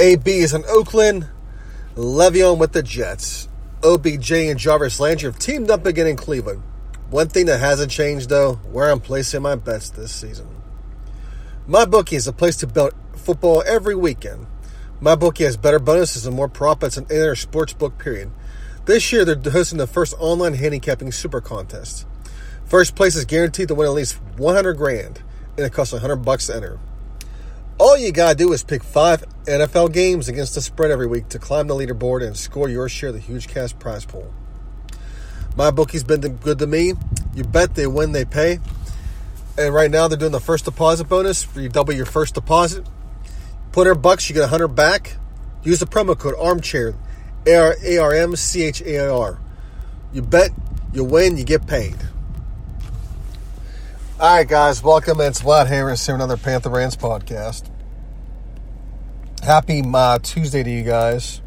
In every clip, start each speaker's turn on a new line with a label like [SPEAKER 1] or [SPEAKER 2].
[SPEAKER 1] AB is in Oakland, Le'Veon with the Jets. OBJ and Jarvis Landry have teamed up again in Cleveland. One thing that hasn't changed, though, where I'm placing my bets this season. My bookie is a place to bet football every weekend. My bookie has better bonuses and more profits than any other sports book, period. This year, they're hosting the first online handicapping super contest. First place is guaranteed to win at least 100 grand, and it costs 100 bucks to enter. All you gotta do is pick five NFL games against the spread every week to climb the leaderboard and score your share of the huge cash prize pool. My bookie's been good to me. You bet they win, they pay. And right now they're doing the first deposit bonus you double your first deposit. Put in bucks, you get 100 back. Use the promo code armchair, A R M C H A R. You bet, you win, you get paid. All right, guys, welcome. It's Vlad Harris here, another Panther Rants podcast. Happy uh, Tuesday to you guys.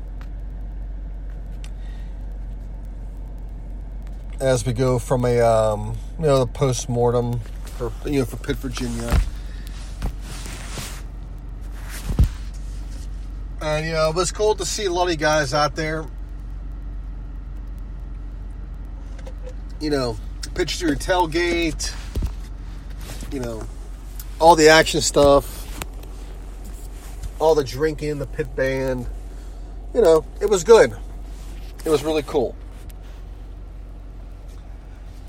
[SPEAKER 1] As we go from a um, you know the post mortem for you know for Pitt, Virginia, and you know it was cool to see a lot of you guys out there. You know, pictures of your tailgate you know, all the action stuff, all the drinking, the pit band. You know, it was good. It was really cool.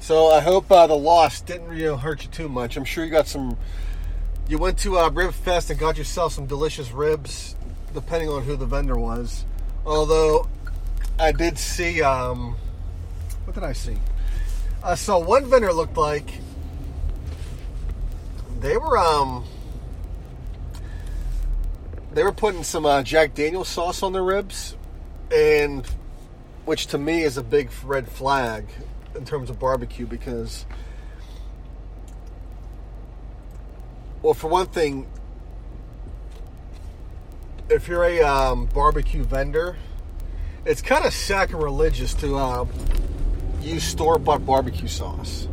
[SPEAKER 1] So I hope uh, the loss didn't you know, hurt you too much. I'm sure you got some. You went to uh, Rib Fest and got yourself some delicious ribs, depending on who the vendor was. Although I did see, um, what did I see? I saw one vendor looked like they were um they were putting some uh, Jack Daniel's sauce on their ribs, and which to me is a big red flag in terms of barbecue because, well, for one thing, if you're a um, barbecue vendor, it's kind of sacrilegious to uh, use store bought barbecue sauce.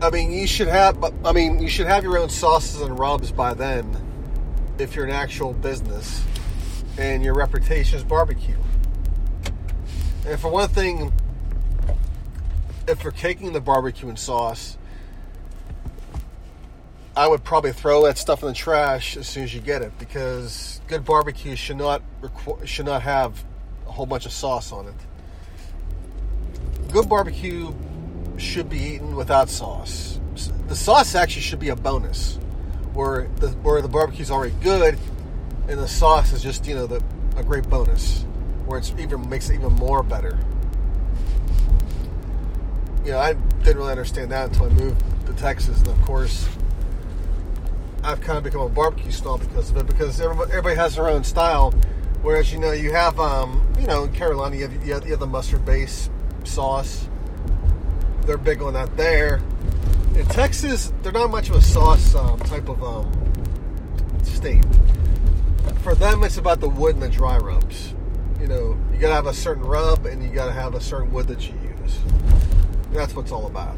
[SPEAKER 1] I mean, you should have. I mean, you should have your own sauces and rubs by then, if you're an actual business, and your reputation is barbecue. And for one thing, if you're caking the barbecue and sauce, I would probably throw that stuff in the trash as soon as you get it because good barbecue should not requ- should not have a whole bunch of sauce on it. Good barbecue should be eaten without sauce. The sauce actually should be a bonus, where the where the barbecue's already good, and the sauce is just you know the, a great bonus, where it's even makes it even more better. You know, I didn't really understand that until I moved to Texas, and of course, I've kind of become a barbecue snob because of it. Because everybody, everybody has their own style. Whereas you know you have um, you know in Carolina you have, you have, you have the mustard base sauce they're big on that there. In Texas, they're not much of a sauce um, type of um, state. For them, it's about the wood and the dry rubs. You know, you gotta have a certain rub and you gotta have a certain wood that you use. That's what it's all about.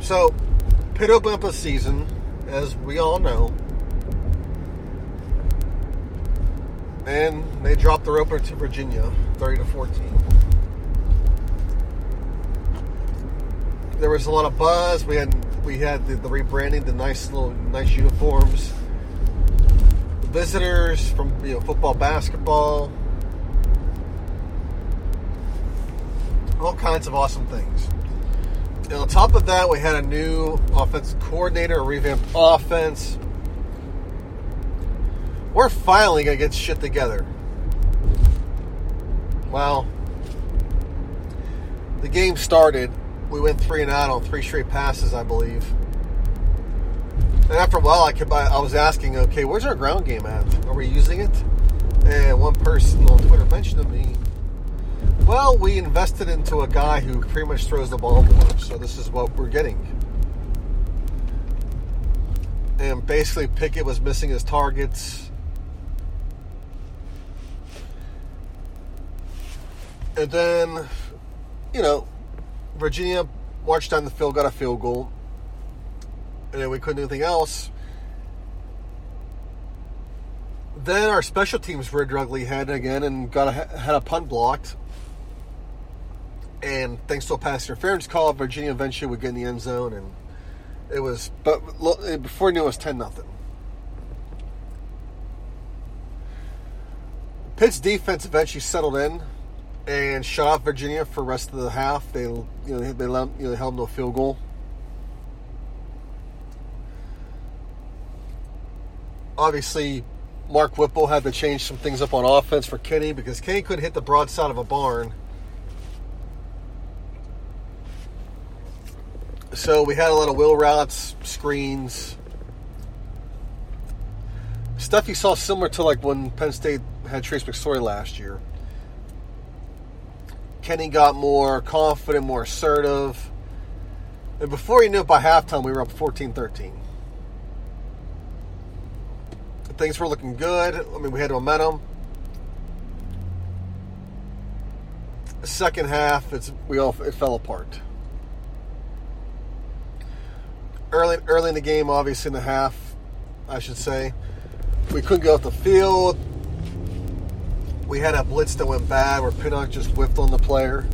[SPEAKER 1] So, Pit Olympus season, as we all know, and they dropped their opener to Virginia, 30 to 14. There was a lot of buzz. We had we had the, the rebranding, the nice little nice uniforms. Visitors from you know football, basketball. All kinds of awesome things. And on top of that, we had a new offensive coordinator, a revamped offense. We're finally to get shit together. Well, the game started. We went three and out on three straight passes, I believe. And after a while, I kept I was asking, okay, where's our ground game at? Are we using it? And one person on Twitter mentioned to me, well, we invested into a guy who pretty much throws the ball more, so this is what we're getting. And basically, Pickett was missing his targets. And then, you know, Virginia marched down the field, got a field goal and then we couldn't do anything else. Then our special teams reared ugly head again and got a, had a punt blocked. And thanks to a pass interference call, Virginia eventually would get in the end zone, and it was. But before you knew it was ten nothing. Pitt's defense eventually settled in and shut off Virginia for the rest of the half. They, you know, they, let, you know, held a field goal. obviously Mark Whipple had to change some things up on offense for Kenny because Kenny couldn't hit the broadside of a barn. So we had a lot of wheel routes, screens, stuff you saw similar to like when Penn State had Trace McSorley last year. Kenny got more confident, more assertive. And before you knew it, by halftime, we were up 14 13 things were looking good. I mean, we had momentum. Second half, it's we all it fell apart. Early, early in the game, obviously in the half, I should say, we couldn't go off the field. We had a blitz that went bad where Pinnock just whipped on the player.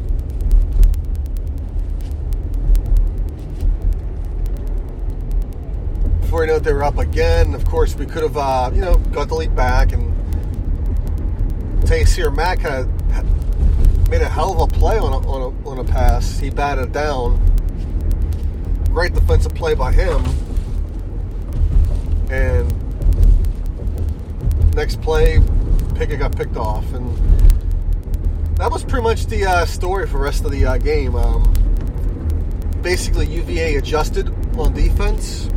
[SPEAKER 1] before you know it, they were up again. Of course, we could have, uh, you know, got the lead back. And Taysir Mack made a hell of a play on a, on a, on a pass. He batted down. Great defensive play by him. And next play, Pickett got picked off. And that was pretty much the uh, story for the rest of the uh, game. Um, basically, UVA adjusted on defense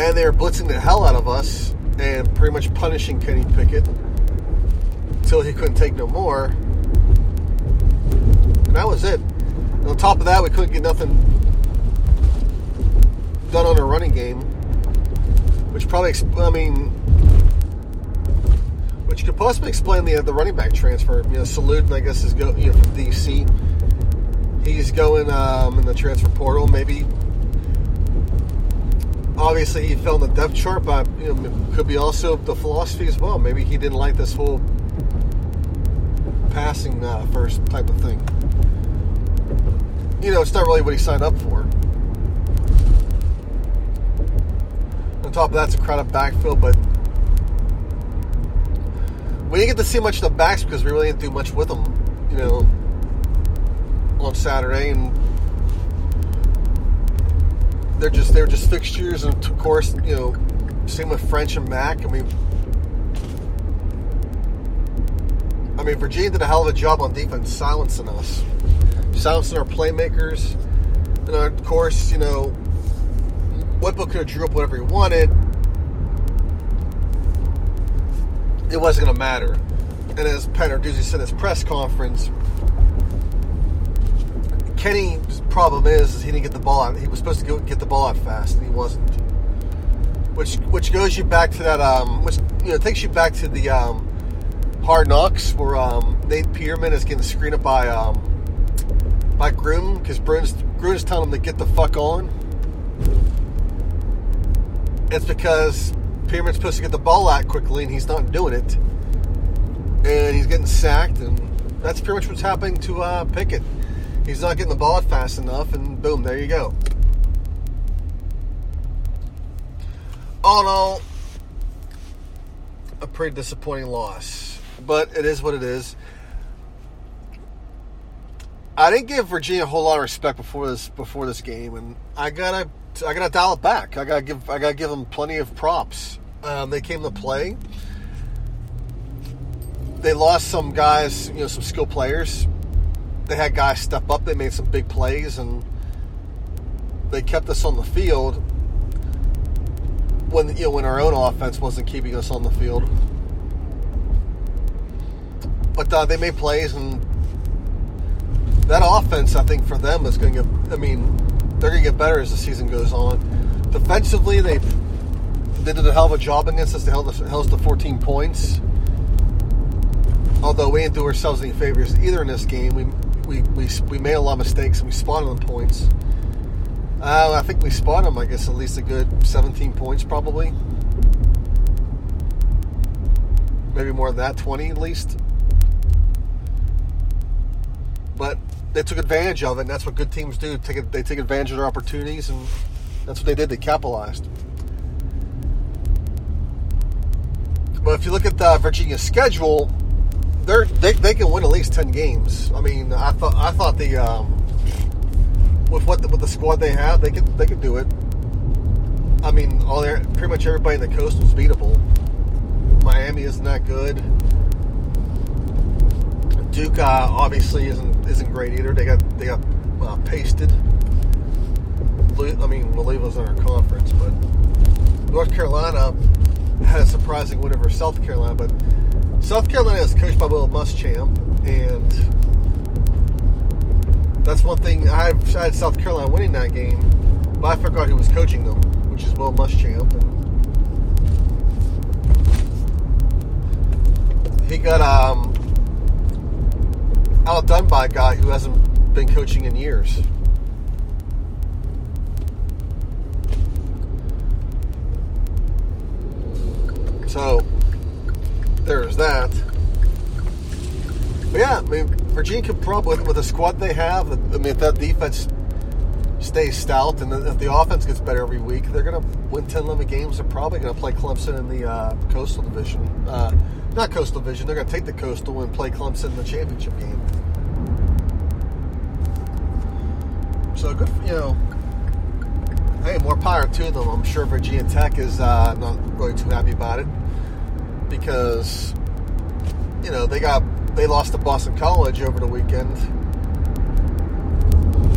[SPEAKER 1] and they were blitzing the hell out of us and pretty much punishing Kenny Pickett until he couldn't take no more. And that was it. And on top of that, we couldn't get nothing done on a running game, which probably, I mean, which could possibly explain the the running back transfer. You know, Salahuddin, I guess, is go you know from DC. He's going um, in the transfer portal. Maybe obviously he fell in the depth chart, but you know, could be also the philosophy as well. Maybe he didn't like this whole passing uh, first type of thing. You know, it's not really what he signed up for. On top of that, it's a crowded backfield, but we didn't get to see much of the backs because we really didn't do much with them, you know, on Saturday, and they're just they're just fixtures, and of course, you know, same with Ffrench and Mack. I mean, I mean, Virginia did a hell of a job on defense, silencing us, silencing our playmakers, and of course, you know, Whipple could have drew up whatever he wanted. It wasn't going to matter. And as Pat Narduzzi said in his press conference, Kenny's problem is, is he didn't get the ball out. He was supposed to go get the ball out fast, and he wasn't. Which which goes you back to that. Um, which you know takes you back to the um, Hard Knocks where um, Nate Peterman is getting screened up by um, by Groom because Gruden's, Gruden's telling him to get the fuck on. It's because Peterman's supposed to get the ball out quickly, and he's not doing it, and he's getting sacked, and that's pretty much what's happening to uh, Pickett. He's not getting the ball fast enough, and boom, there you go. All in all, a pretty disappointing loss, but it is what it is. I didn't give Virginia a whole lot of respect before this before this game, and I gotta I gotta dial it back. I gotta give I gotta give them plenty of props. Um, they came to play. They lost some guys, you know, some skill players. They had guys step up. They made some big plays, and they kept us on the field when you know when our own offense wasn't keeping us on the field. But uh, they made plays, and that offense, I think, for them is going to get. I mean, they're going to get better as the season goes on. Defensively, they they did a hell of a job against us. They held us, held us to 14 points. Although we didn't do ourselves any favors either in this game, we we, we, we made a lot of mistakes and we spotted them points. Uh, I think we spotted them, I guess, at least a good 17 points probably. Maybe more than that, 20 at least. But they took advantage of it, and that's what good teams do. Take they take advantage of their opportunities, and that's what they did. They capitalized. But if you look at the Virginia's schedule, they're they, they can win at least ten games. I mean, I thought I thought the um, with what the, with the squad they have, they could they could do it. I mean, all their pretty much everybody in the coast was beatable. Miami isn't that good. Duke uh, obviously isn't isn't great either. They got they got uh, pasted. I mean, was in our conference, but North Carolina had a surprising win over South Carolina. But South Carolina is coached by Will Muschamp, and that's one thing. I had, South Carolina winning that game, but I forgot who was coaching them, which is Will Muschamp. And he got um, outdone by a guy who hasn't been coaching in years. So there's that. But yeah, I mean, Virginia could probably, with, with the squad they have, I mean, if that defense stays stout and if the offense gets better every week, they're going to win 10, 11 games. They're probably going to play Clemson in the uh, Coastal Division. Uh, not Coastal Division, they're going to take the Coastal and play Clemson in the championship game. So good, for, you know. Hey, more power to them. I'm sure Virginia Tech is uh, not really too happy about it because you know they got they lost to Boston College over the weekend.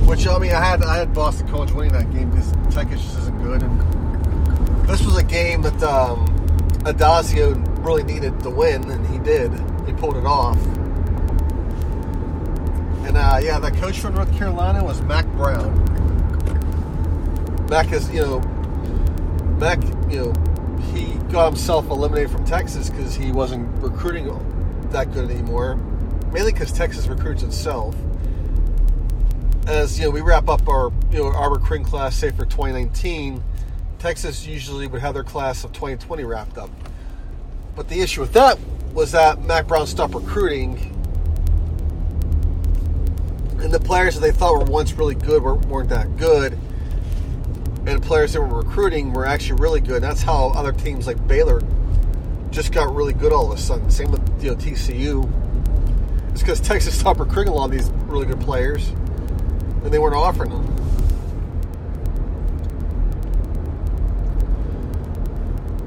[SPEAKER 1] Which I mean, I had I had Boston College winning that game because Tech is just isn't good, and this was a game that um, Addazio really needed to win, and he did. He pulled it off. And uh, yeah, the coach from North Carolina was Mack Brown. Mack is, you know, Mack, you know, he got himself eliminated from Texas because he wasn't recruiting that good anymore. Mainly because Texas recruits itself. As you know, we wrap up our you know our recruiting class, say for 2019. Texas usually would have their class of 2020 wrapped up. But the issue with that was that Mack Brown stopped recruiting, and the players that they thought were once really good weren't that good and players that were recruiting were actually really good. That's how other teams like Baylor just got really good all of a sudden. Same with you know TCU. It's because Texas stopped recruiting a lot of these really good players, and they weren't offering them.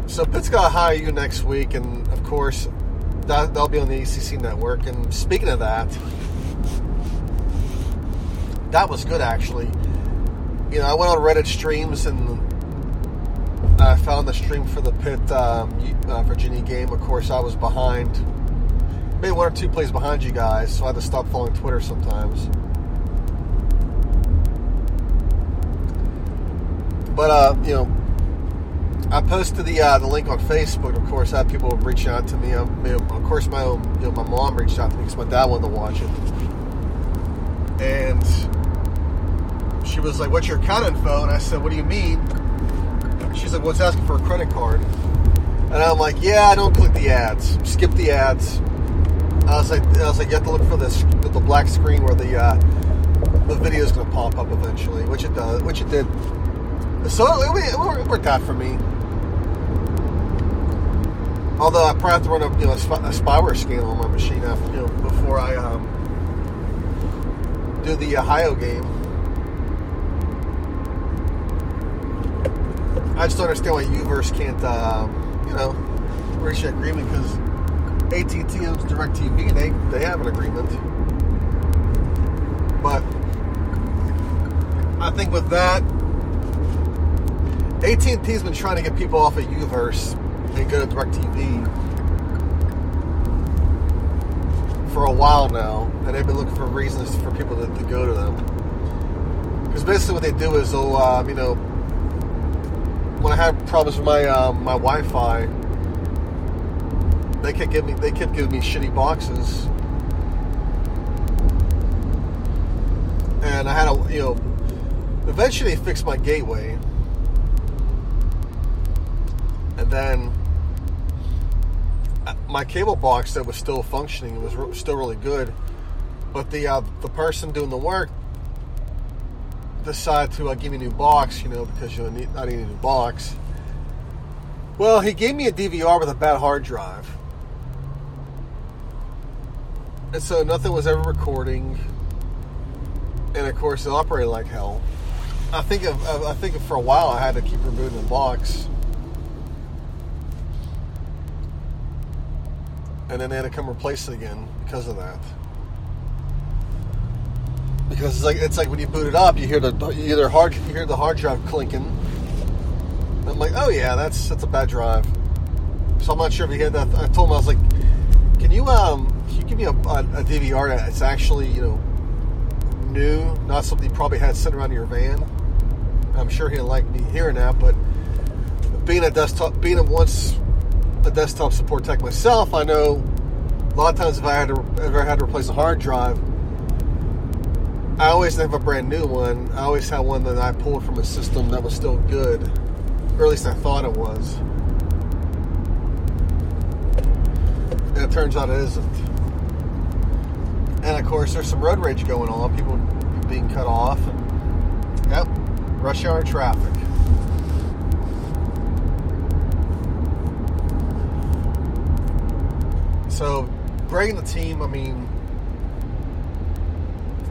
[SPEAKER 1] So Pitt's got you next week, and of course, that, that'll be on the ACC network. And speaking of that, that was good actually you know, I went on Reddit streams and I found the stream for the Pitt um, uh, Virginia game. Of course, I was behind, maybe one or two plays behind you guys, so I had to stop following Twitter sometimes. But uh, you know, I posted the uh, the link on Facebook. Of course, I had people reaching out to me. Um, you know, of course, my own, you know, my mom reached out to me because my dad wanted to watch it, and she was like, "What's your account info?" And I said, "What do you mean?" She's like, "Well, asking for a credit card." And I'm like, "Yeah, I don't click the ads. Skip the ads." I was like, "I was like, you have to look for this the black screen where the uh, the video is going to pop up eventually," which it does, which it did. So it, worked out for me. Although I probably have to run a, you know, a, spyware scan on my machine after, you know, before I um, do the Ohio game. I just don't understand why UVerse can't, uh, you know, reach an agreement because AT&T owns DirecTV and they, they have an agreement. But I think with that, AT&T's been trying to get people off of UVerse and go to DirecTV for a while now, and they've been looking for reasons for people to, to go to them. Because basically, what they do is they'll, um, you know, when I had problems with my um, my Wi-Fi, they kept giving me they kept giving me shitty boxes, and I had a you know, eventually they fixed my gateway, and then my cable box that was still functioning was re- still really good, but the uh, the person doing the work decided to uh, give me a new box, you know, because you need, I need a new box. Well, he gave me a DVR with a bad hard drive, and so nothing was ever recording, and of course it operated like hell. I think of, I think for a while I had to keep removing the box and then they had to come replace it again because of that. Because it's like it's like when you boot it up, you hear the you either hard you hear the hard drive clinking. I'm like, oh yeah, that's that's a bad drive. So I'm not sure if he had that. I told him I was like, can you um can you give me a, a, a DVR that's actually you know new, not something you probably had sitting around in your van. I'm sure he didn't like me hearing that, but being a desktop, being a once a desktop support tech myself, I know a lot of times if I had to ever had to replace a hard drive, I always have a brand new one. I always had one that I pulled from a system that was still good, or at least I thought it was. And it turns out it isn't. And of course, there's some road rage going on. People being cut off. And, yep, rush hour traffic. So, breaking the team, I mean,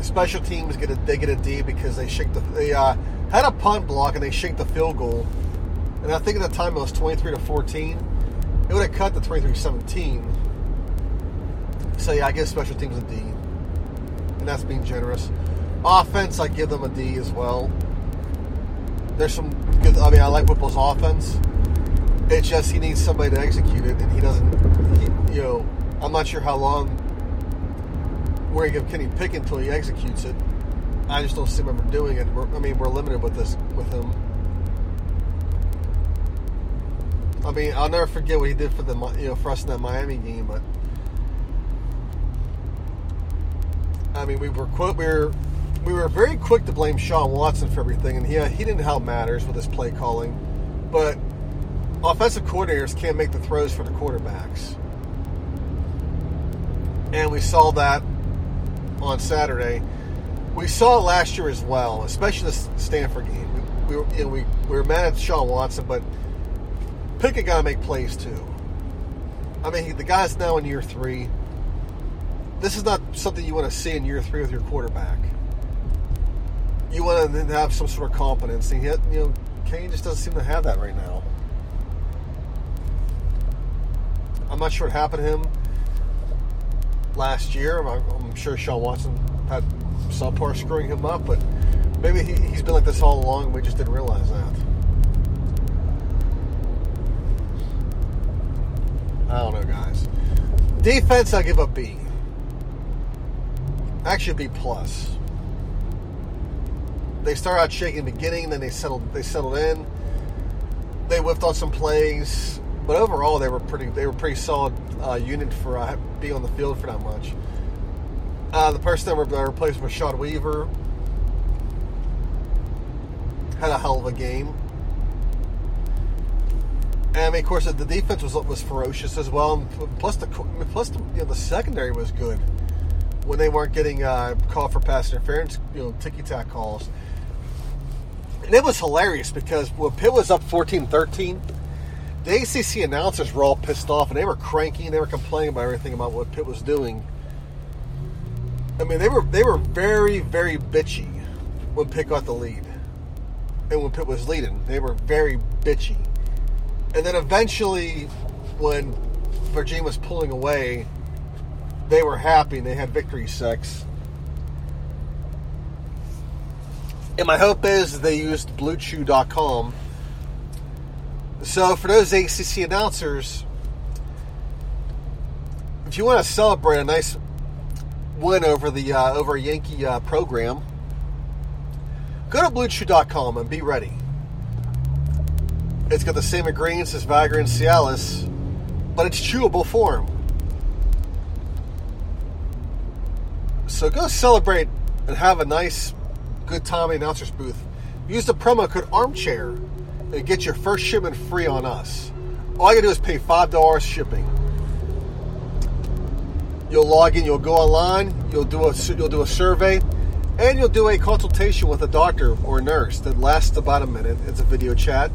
[SPEAKER 1] special teams get a they get a D because they shake the they uh, had a punt block and they shake the field goal, and I think at the time it was twenty three to fourteen. It would have cut to 23-17. So yeah, I give special teams a D, and that's being generous. Offense, I give them a D as well. There's some good. I mean, I like Whipple's offense. It's just he needs somebody to execute it, and he doesn't. He, you know, I'm not sure how long where he can he pick until he executes it. I just don't see him ever doing it. We're, I mean, we're limited with this with him. I mean, I'll never forget what he did for the you know for us in that Miami game, but I mean, we were quote we were we were very quick to blame Shawn Watson for everything, and he uh, he didn't help matters with his play calling, but offensive coordinators can't make the throws for the quarterbacks and we saw that on Saturday. We saw last year as well, especially the Stanford game. We, we were, you know, we, we were mad at Shawn Watson, but Pickett got to make plays too. I mean, the guy's now in year three. This is not something you want to see in year three with your quarterback. You want to have some sort of confidence. And yet, you know, Kane just doesn't seem to have that right now. I'm not sure what happened to him last year. I'm, sure Shawn Watson had some part screwing him up, but maybe he, has been like this all along we just didn't realize that. I don't know, guys. Defense, I give a B. Actually, B plus. They started out shaking in the beginning, then they settled. They settled in. They whiffed on some plays. But overall, they were pretty. They were pretty solid uh, unit for uh, being on the field for that much. Uh, the person that were replaced was Sean Weaver. Had a hell of a game. And I mean, of course, the defense was was ferocious as well. Plus, the plus the, you know, the secondary was good when they weren't getting uh, called for pass interference. You know, ticky tack calls. And it was hilarious because when Pitt was up 14-13, the ACC announcers were all pissed off and they were cranky and they were complaining about everything about what Pitt was doing. I mean, they were they were very very bitchy when Pitt got the lead, and when Pitt was leading, they were very bitchy. And then eventually, when Virginia was pulling away, they were happy and they had victory sex. And my hope is they used BlueChew.com. So for those ACC announcers, if you want to celebrate a nice win over the uh, over a Yankee uh, program, go to BlueChew.com and be ready. It's got the same ingredients as Viagra and Cialis, but it's chewable form. So go celebrate and have a nice, good time announcer's booth. Use the promo code Armchair and get your first shipment free on us. All you do is pay five dollars shipping. You'll log in, you'll go online, you'll do a you'll do a survey, and you'll do a consultation with a doctor or a nurse that lasts about a minute. It's a video chat,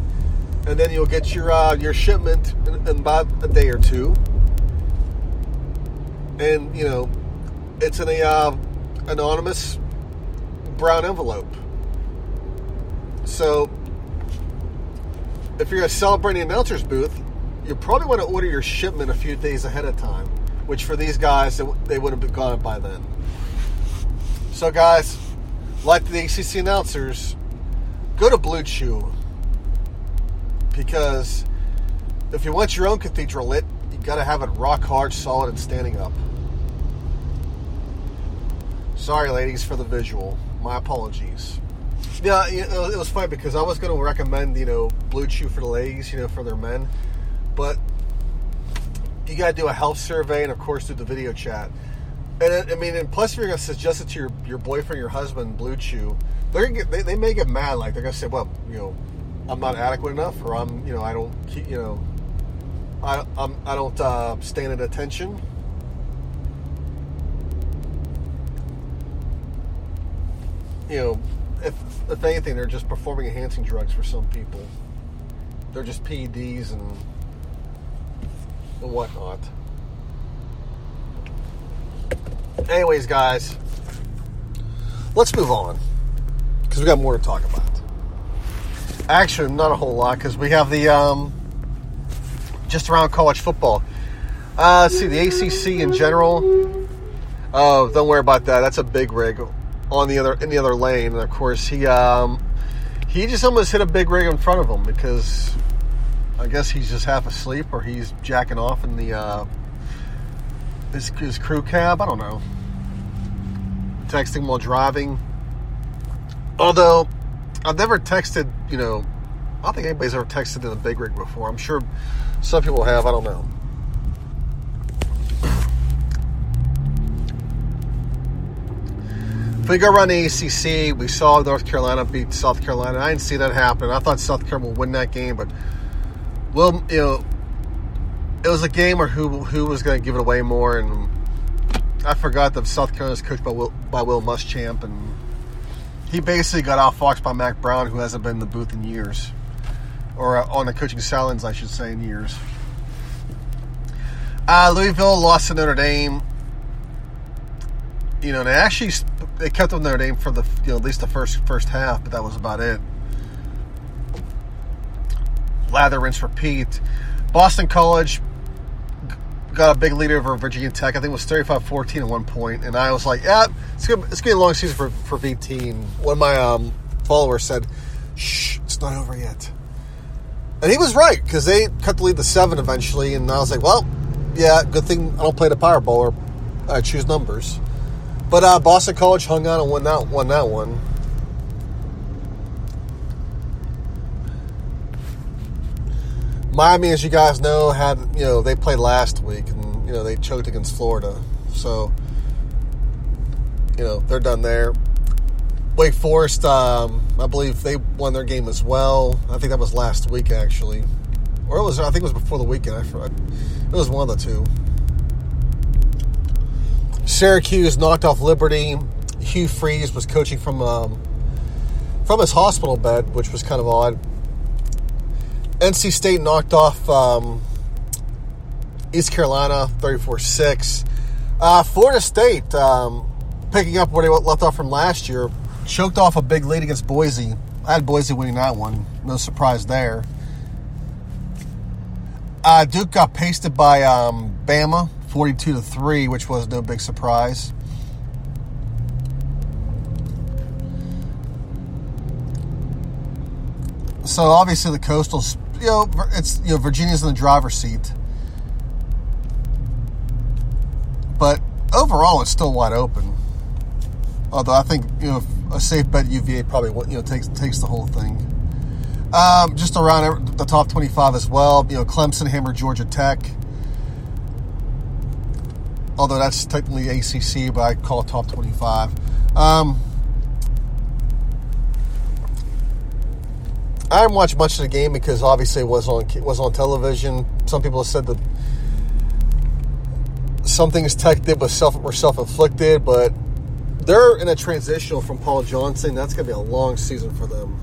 [SPEAKER 1] and then you'll get your uh, your shipment in, in about a day or two. And you know, it's in a uh, anonymous brown envelope. So, if you're a celebrating announcer's booth, you probably want to order your shipment a few days ahead of time. Which for these guys, they wouldn't have gone by then. So, guys, like the ACC announcers, go to Blue Chew because if you want your own cathedral lit, you got to have it rock hard, solid, and standing up. Sorry, ladies, for the visual. My apologies. Yeah, it was funny because I was going to recommend, you know, Blue Chew for the ladies, you know, for their men, but you got to do a health survey and, of course, do the video chat. And I mean, and plus, if you're going to suggest it to your, your boyfriend, your husband, Blue Chew, they're get, they, they may get mad. Like they're going to say, "Well, you know, I'm not adequate enough, or I'm, you know, I don't, keep, you know, I I'm, I don't uh, stand at attention." you know, if if anything, they're just performing enhancing drugs for some people. They're just PEDs and whatnot. Anyways, guys, let's move on because we got more to talk about. Actually, not a whole lot because we have the um, just around college football. Uh, let's see the ACC in general. Oh, don't worry about that. That's a big rig on the other in the other lane, and of course he um, he just almost hit a big rig in front of him because I guess he's just half asleep or he's jacking off in the uh, his, his crew cab. I don't know. Texting while driving. Although I've never texted, you know, I don't think anybody's ever texted in a big rig before. I'm sure some people have. I don't know. We go around the ACC, we saw North Carolina beat South Carolina. I didn't see that happen. I thought South Carolina would win that game, but well, you know, it was a game where who who was going to give it away more, and I forgot that South Carolina's coached by Will, by Will Muschamp, and he basically got outfoxed by Mack Brown, who hasn't been in the booth in years, or uh, on the coaching sidelines, I should say, in years. Uh, Louisville lost to Notre Dame you know, they actually they kept them their name for the you know at least the first first half, but that was about it. Lather, rinse, repeat. Boston College got a big lead over Virginia Tech. I think it was 35-14 at one point, and I was like, "Yeah, it's gonna, be a long season for, for VT." One of my um, followers said, "Shh, it's not over yet," and he was right because they cut the lead to seven eventually, and I was like, "Well, yeah, good thing I don't play the Powerball or I choose numbers." But uh, Boston College hung on and won that, won that one. Miami, as you guys know, had you know they played last week and you know they choked against Florida, so you know they're done there. Wake Forest, um, I believe they won their game as well. I think that was last week actually, or it was I think it was before the weekend. It was one of the two. Syracuse knocked off Liberty. Hugh Freeze was coaching from um, from his hospital bed, which was kind of odd. NC State knocked off um, East Carolina 34 6. Uh, Florida State, um, picking up where they left off from last year, choked off a big lead against Boise. I had Boise winning that one. No surprise there. Uh, Duke got pasted by um, Bama, forty-two to three, which was no big surprise. So obviously the Coastal's, you know, it's you know Virginia's in the driver's seat, but overall it's still wide open. Although I think you know a safe bet UVA probably you know takes takes the whole thing. Um, just around the top 25 as well. You know, Clemson hammered Georgia Tech. Although that's technically ACC, but I call it top 25. Um, I didn't watch much of the game because obviously it was on was on television. Some people have said that some things Tech did was self were self inflicted, but they're in a transitional from Paul Johnson. That's going to be a long season for them.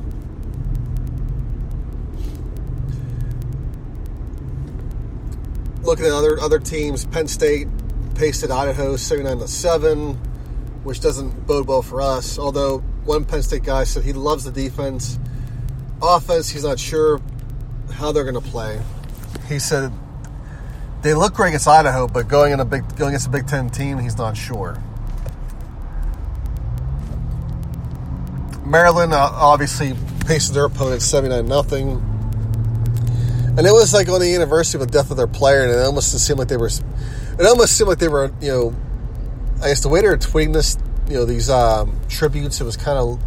[SPEAKER 1] Looking at other other teams, Penn State pasted Idaho 79 to 7, which doesn't bode well for us. Although one Penn State guy said he loves the defense offense, he's not sure how they're going to play. He said they look great against Idaho, but going in a big going against a Big Ten team, he's not sure. Maryland uh, obviously pasted their opponent seventy nine nothing, and it was like on the anniversary of the death of their player, and it almost seemed like they were. It almost seemed like they were, you know, I guess the way they were tweeting this, you know, these um, tributes, it was kind of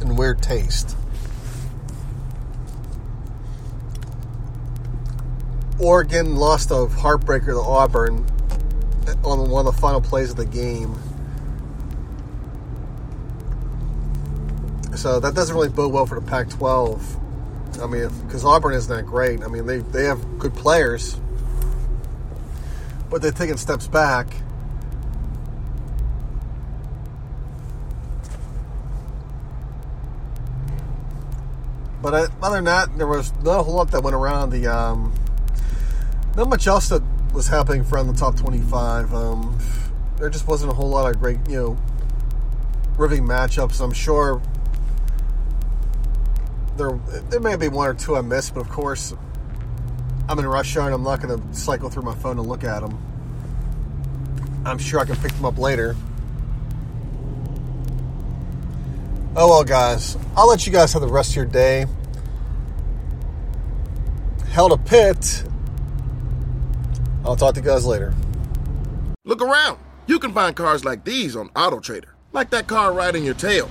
[SPEAKER 1] in weird taste. Oregon lost a heartbreaker to Auburn on one of the final plays of the game. So that doesn't really bode well for the Pac 12. I mean, because Auburn isn't that great. I mean, they, they have good players, but they're taking steps back. But other than that, there was not a whole lot that went around the um, not much else that was happening from the top 25. Um, there just wasn't a whole lot of great, you know, riveting matchups. I'm sure there there may be one or two I missed, but of course, I'm in a rush hour and I'm not going to cycle through my phone to look at them. I'm sure I can pick them up later. Oh well, guys, I'll let you guys have the rest of your day. Held a pit I'll talk to you guys later.
[SPEAKER 2] Look around. You can find cars like these on AutoTrader, like that car riding your tail.